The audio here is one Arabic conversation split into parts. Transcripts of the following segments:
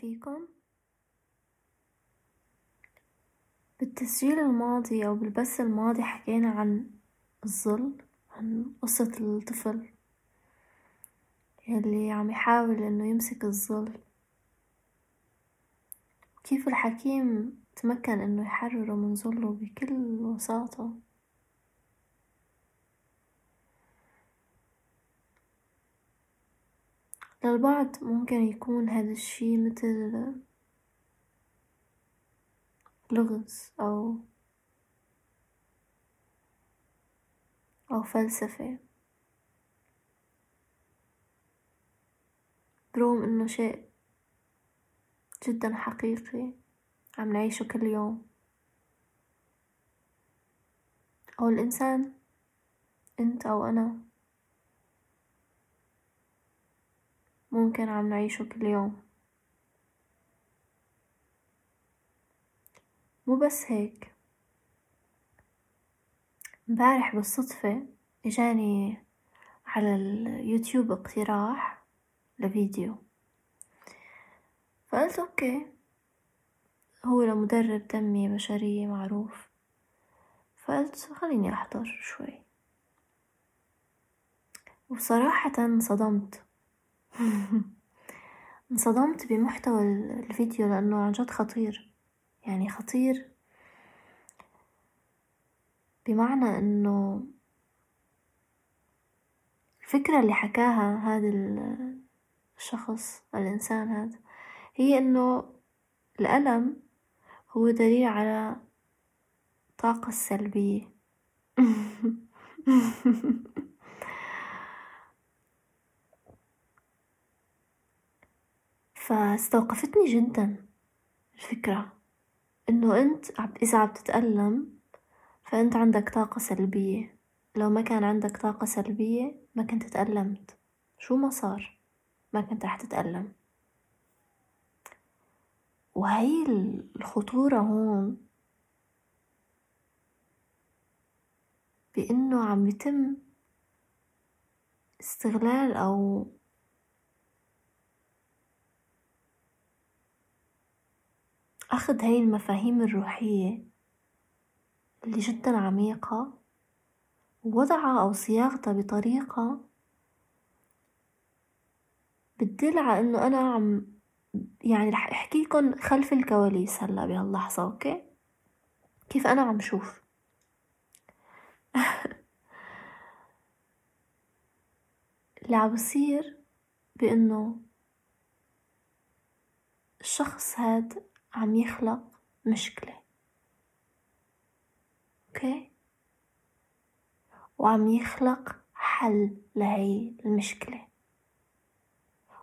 فيكم؟ بالتسجيل الماضي أو بالبث الماضي حكينا عن الظل عن قصة الطفل يلي عم يحاول إنه يمسك الظل. كيف الحكيم تمكن إنه يحرره من ظله بكل وساطة للبعض ممكن يكون هذا الشي مثل لغز أو أو فلسفة. برغم إنه شيء جدا حقيقي عم نعيشه كل يوم. أو الإنسان أنت أو أنا. ممكن عم نعيشه كل يوم. مو بس هيك. امبارح بالصدفة إجاني على اليوتيوب اقتراح لفيديو. فقلت أوكي هو لمدرب تنمية بشرية معروف. فقلت خليني أحضر شوي. وصراحة انصدمت. انصدمت بمحتوى الفيديو لأنه عن جد خطير. يعني خطير بمعنى إنه الفكرة اللي حكاها هذا الشخص الإنسان هذا هي إنه الألم هو دليل على الطاقة السلبية فاستوقفتني جدا. الفكرة إنه أنت إذا عم تتألم فأنت عندك طاقة سلبية. لو ما كان عندك طاقة سلبية ما كنت تألمت. شو ما صار ما كنت رح تتألم. وهي الخطورة هون بإنه عم يتم استغلال أو أخذ هاي المفاهيم الروحية اللي جدا عميقة ووضعها أو صياغتها بطريقة بتدل على إنه أنا عم يعني رح أحكيكن خلف الكواليس هلأ بهاللحظة أوكي؟ كيف أنا عم شوف؟ اللي عم بصير بإنه الشخص هاد عم يخلق مشكلة. أوكي؟ وعم يخلق حل لهي المشكلة.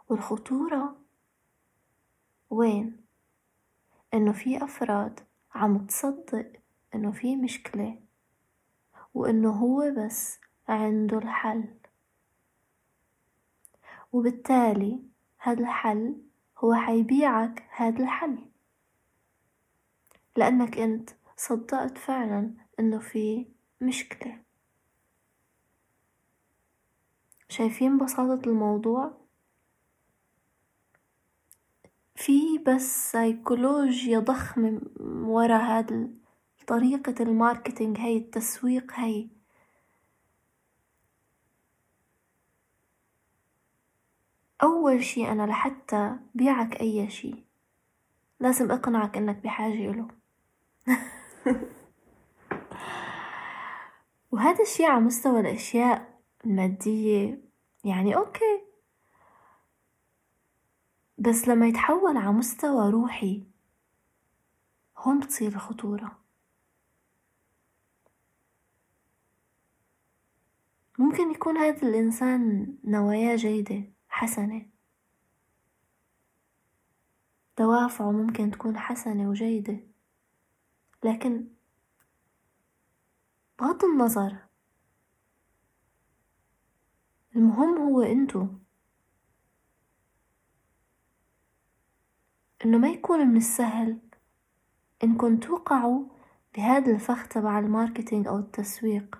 والخطورة وين؟ إنه في أفراد عم تصدق إنه في مشكلة وإنه هو بس عنده الحل. وبالتالي هذا الحل هو حيبيعك هذا الحل. لأنك أنت صدقت فعلا إنه في مشكلة. شايفين بساطة الموضوع؟ في بس سيكولوجيا ضخمة ورا هذا طريقة ال marketing هاي التسويق هاي. أول شي أنا لحتى بيعك أي شي لازم أقنعك إنك بحاجة له. وهذا الشي على مستوى الأشياء المادية يعني أوكي. بس لما يتحول على مستوى روحي هون بتصير الخطورة. ممكن يكون هذا الإنسان نواياه جيدة حسنة. دوافعه ممكن تكون حسنة وجيدة. لكن بغض النظر المهم هو انتو إنه ما يكون من السهل انكم توقعوا بهذا الفخ تبع الماركتينج أو التسويق.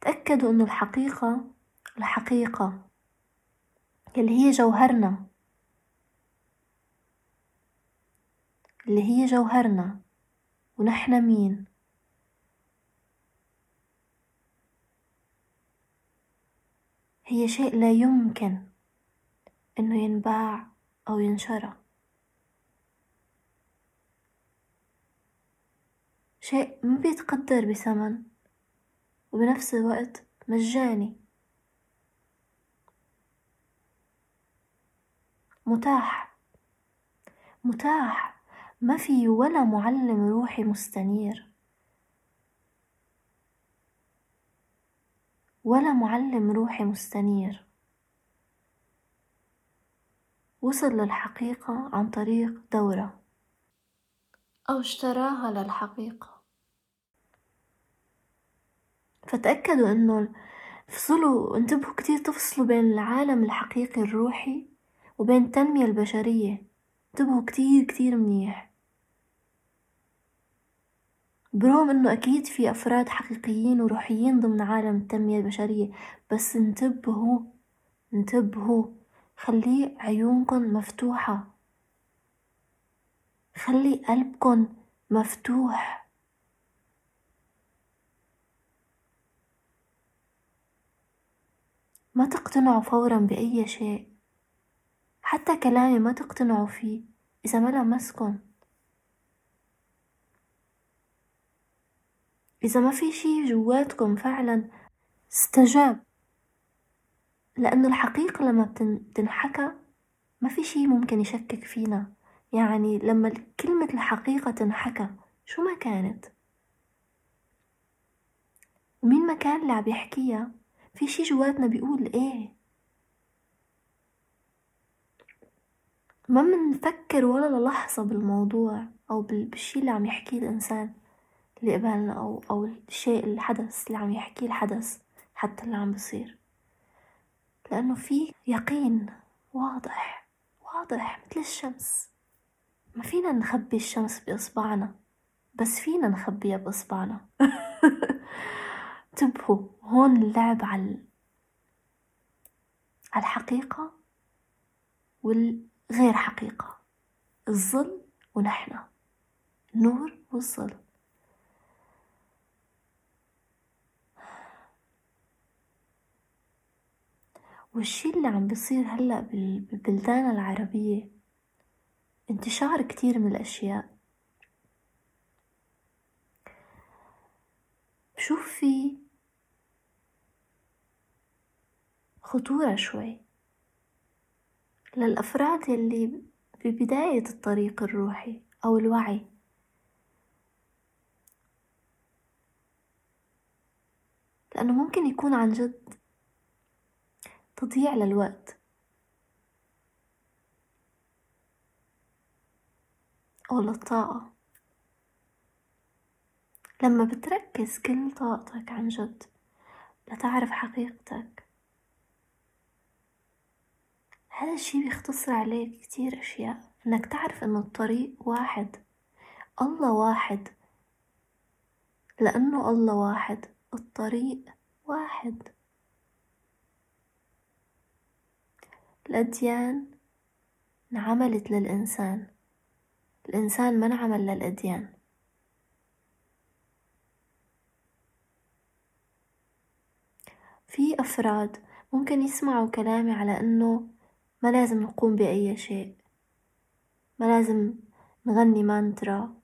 تأكدوا إنه الحقيقة الحقيقة اللي هي جوهرنا. اللي هي جوهرنا ونحن مين؟ هي شيء لا يمكن إنه ينباع أو ينشرى. شيء ما بيتقدر بثمن وبنفس الوقت مجاني. متاح. متاح. ما في ولا معلم روحي مستنير. ولا معلم روحي مستنير. وصل للحقيقة عن طريق دورة. أو اشتراها للحقيقة. فتأكدوا إنه افصلوا انتبهوا كتير تفصلوا بين العالم الحقيقي الروحي وبين التنمية البشرية. انتبهوا كتير كتير منيح. برغم إنه أكيد في أفراد حقيقيين وروحيين ضمن عالم التنمية البشرية بس انتبهوا انتبهوا خلي عيونكن مفتوحة. خلي قلبكن مفتوح. ما تقتنعوا فورا بأي شيء. حتى كلامي ما تقتنعوا فيه إذا ما لمسكن إذا ما في شي جواتكم فعلا استجاب. لأنه الحقيقة لما بتنحكى ما في شي ممكن يشكك فينا. يعني لما كلمة الحقيقة تنحكى شو ما كانت؟ ومين ما كان اللي عم يحكيها؟ في شي جواتنا بيقول إيه؟ ما منفكر ولا للحظة بالموضوع أو بالشي اللي عم يحكيه الإنسان. اللي قبالنا أو أو الشيء الحدث اللي عم يحكيه الحدث حتى اللي عم بصير لأنه في يقين واضح واضح مثل الشمس. ما فينا نخبي الشمس بإصبعنا بس فينا نخبيها بإصبعنا. انتبهوا هون اللعب على على الحقيقة والغير حقيقة. الظل ونحن النور والظل. والشي اللي عم بيصير هلأ بالبلدان العربية؟ انتشار كتير من الأشياء. بشوف في خطورة شوي. للأفراد يلي ببداية الطريق الروحي أو الوعي. لأنه ممكن يكون عن جد تضييع للوقت. أو للطاقة. لما بتركز كل طاقتك عن جد لتعرف حقيقتك. هذا الشي بيختصر عليك كتير أشياء. إنك تعرف إنه الطريق واحد. الله واحد. لأنه الله واحد. الطريق واحد. الأديان انعملت للإنسان. الإنسان ما انعمل للأديان؟ في أفراد ممكن يسمعوا كلامي على إنه ما لازم نقوم بأي شيء. ما لازم نغني مانترا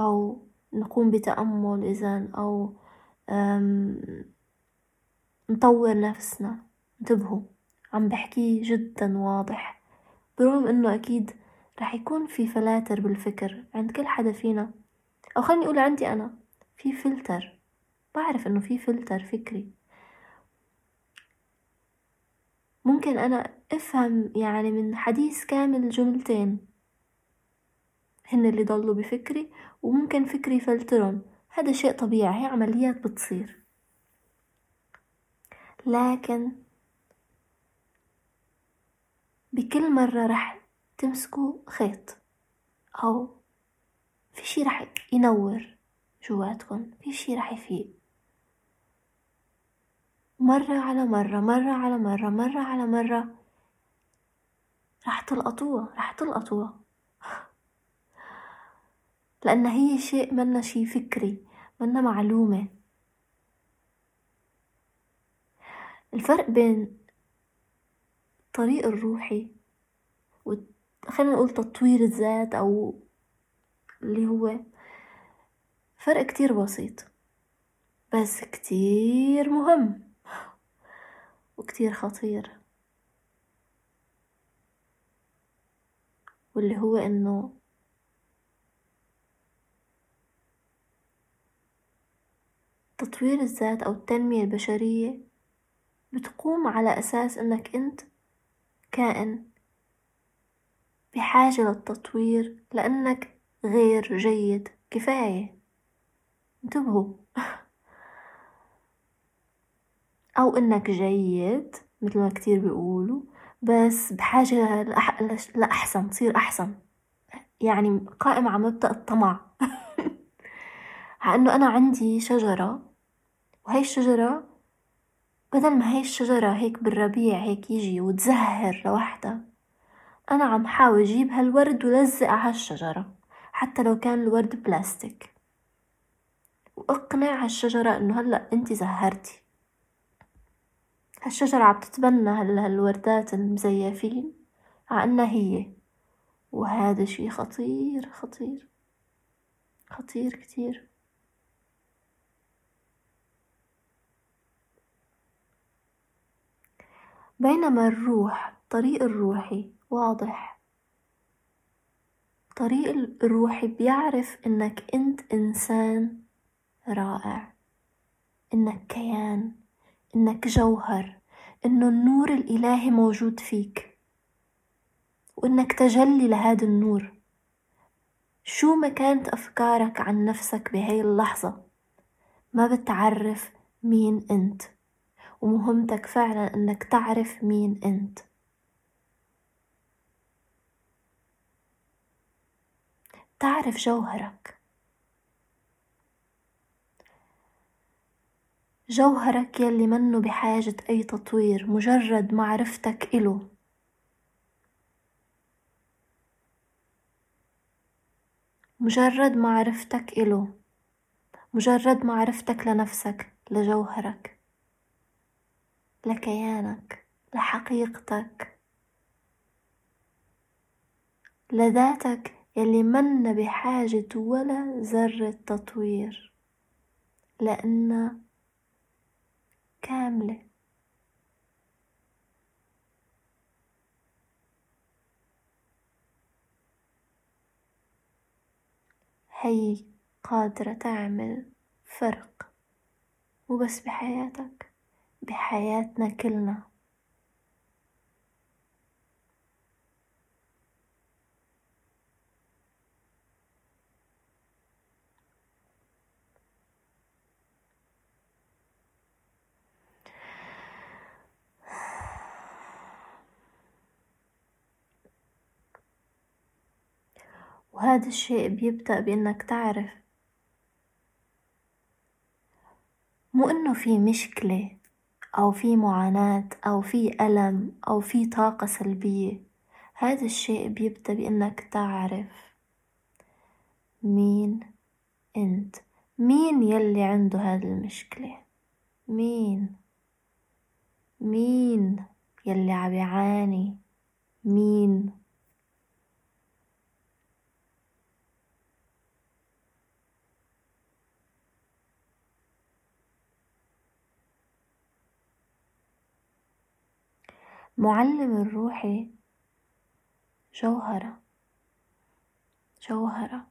أو نقوم بتأمل إذا أو نطور نفسنا. انتبهوا. عم بحكي جدا واضح. برغم إنه أكيد رح يكون في فلاتر بالفكر عند كل حدا فينا. أو خليني أقول عندي أنا في فلتر. بعرف إنه في فلتر فكري. ممكن أنا أفهم يعني من حديث كامل جملتين هن اللي ضلوا بفكري وممكن فكري يفلترهم هذا شيء طبيعي هي عمليات بتصير. لكن بكل مرة رح تمسكوا خيط أو في شي رح ينور جواتكم في شي رح يفيق. مرة على مرة مرة على مرة مرة على مرة راح تلقطوها راح تلقطوها. لأن هي شيء منا شي فكري منا معلومة. الفرق بين الطريق الروحي. خلينا نقول تطوير الذات أو اللي هو فرق كتير بسيط. بس كتير مهم وكتير خطير. واللي هو إنه تطوير الذات أو التنمية البشرية بتقوم على أساس إنك أنت كائن بحاجة للتطوير لأنك غير جيد. كفاية. انتبهوا. أو إنك جيد مثل ما كتير بيقولوا بس بحاجة لأحسن تصير أحسن. يعني قائم على مبدأ الطمع. إنه أنا عندي شجرة وهي الشجرة بدل ما هي الشجرة هيك بالربيع هيك يجي وتزهر لوحدها أنا عم حاول أجيب هالورد ولزق على هالشجرة حتى لو كان الورد بلاستيك. وأقنع هالشجرة إنه هلأ أنتي زهرتي. هالشجرة عم تتبنى هالوردات المزيفين عنا هي. وهذا شي خطير خطير خطير كتير. بينما الروح الطريق الروحي واضح. الطريق الروحي بيعرف إنك أنت إنسان رائع إنك كيان إنك جوهر إنه النور الإلهي موجود فيك وإنك تجلي لهذا النور. شو ما كانت أفكارك عن نفسك بهاي اللحظة ما بتعرف مين أنت. ومهمتك فعلا إنك تعرف مين أنت. تعرف جوهرك. جوهرك يلي منه بحاجة أي تطوير مجرد معرفتك إله. مجرد معرفتك إله. مجرد معرفتك لنفسك لجوهرك. لكيانك لحقيقتك. لذاتك يلي منا بحاجة ولا ذرة تطوير لأنها كاملة. هي قادرة تعمل فرق مو بس بحياتك. بحياتنا كلنا. وهذا الشيء بيبدأ بإنك تعرف مو إنه في مشكلة أو في معاناة أو في ألم أو في طاقة سلبية. هذا الشيء بيبدأ بإنك تعرف مين أنت. مين يلي عنده هذه المشكلة؟ مين؟ مين يلي عم يعاني؟ مين؟ معلم الروحي جوهرة جوهرة.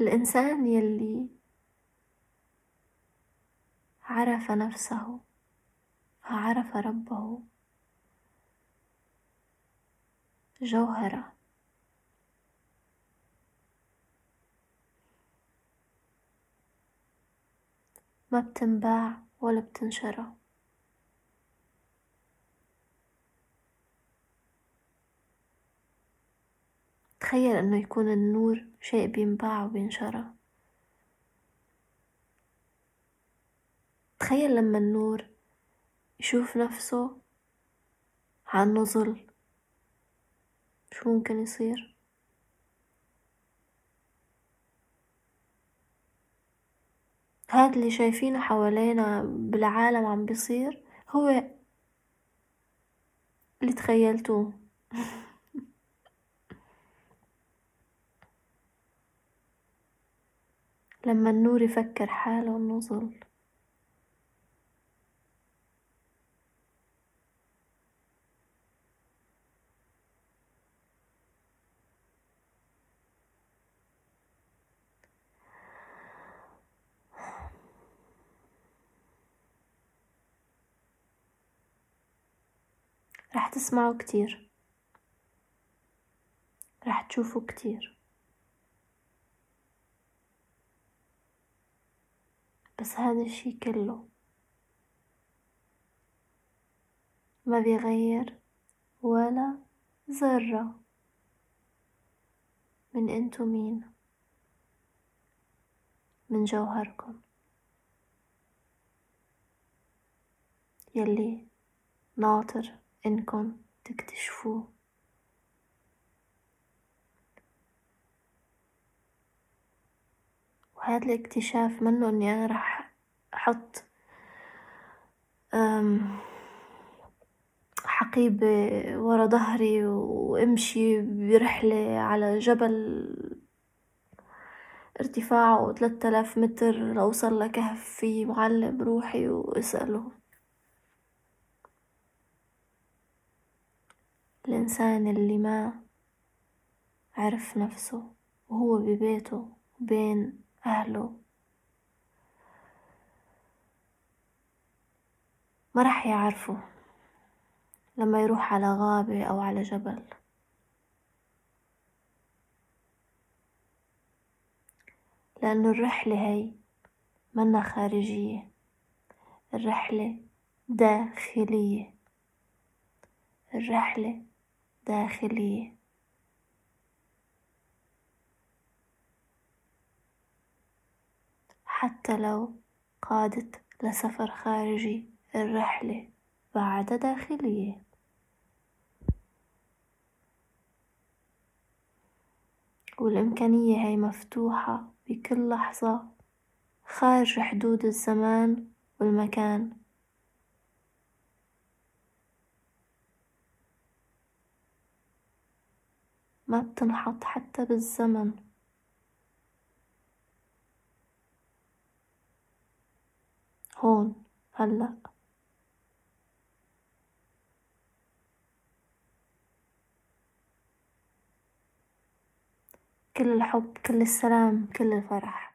الإنسان يلي عرف نفسه عرف ربه جوهرة. ما بتنباع ولا بتنشرى. تخيل إنه يكون النور شيء بينباع وبينشرى. تخيل لما النور يشوف نفسه عنه ظل شو ممكن يصير؟ هاد اللي شايفينه حوالينا بالعالم عم بيصير هو اللي تخيلتوه. لما النور يفكر حاله انه ظل راح تسمعوا كتير. راح تشوفوا كتير. بس هذا الشي كله ما بيغير ولا ذرة من انتو مين من جوهركم. يلي ناطر. إنكم تكتشفوه. وهذا الاكتشاف منه إني أنا راح أحط حقيبة ورا ظهري وأمشي برحلة على جبل ارتفاعه ثلاثة آلاف متر لأوصل لكهف فيه معلم روحي وأسأله. الإنسان اللي ما عرف نفسه وهو ببيته بين أهله. ما راح يعرفه لما يروح على غابة أو على جبل. لأنه الرحلة هي منا خارجية. الرحلة داخلية. الرحلة داخلية حتى لو قادت لسفر خارجي الرحلة بعد داخلية. والإمكانية هي مفتوحة بكل لحظة خارج حدود الزمان والمكان. ما بتنحط حتى بالزمن. هون هلأ. كل الحب كل السلام كل الفرح.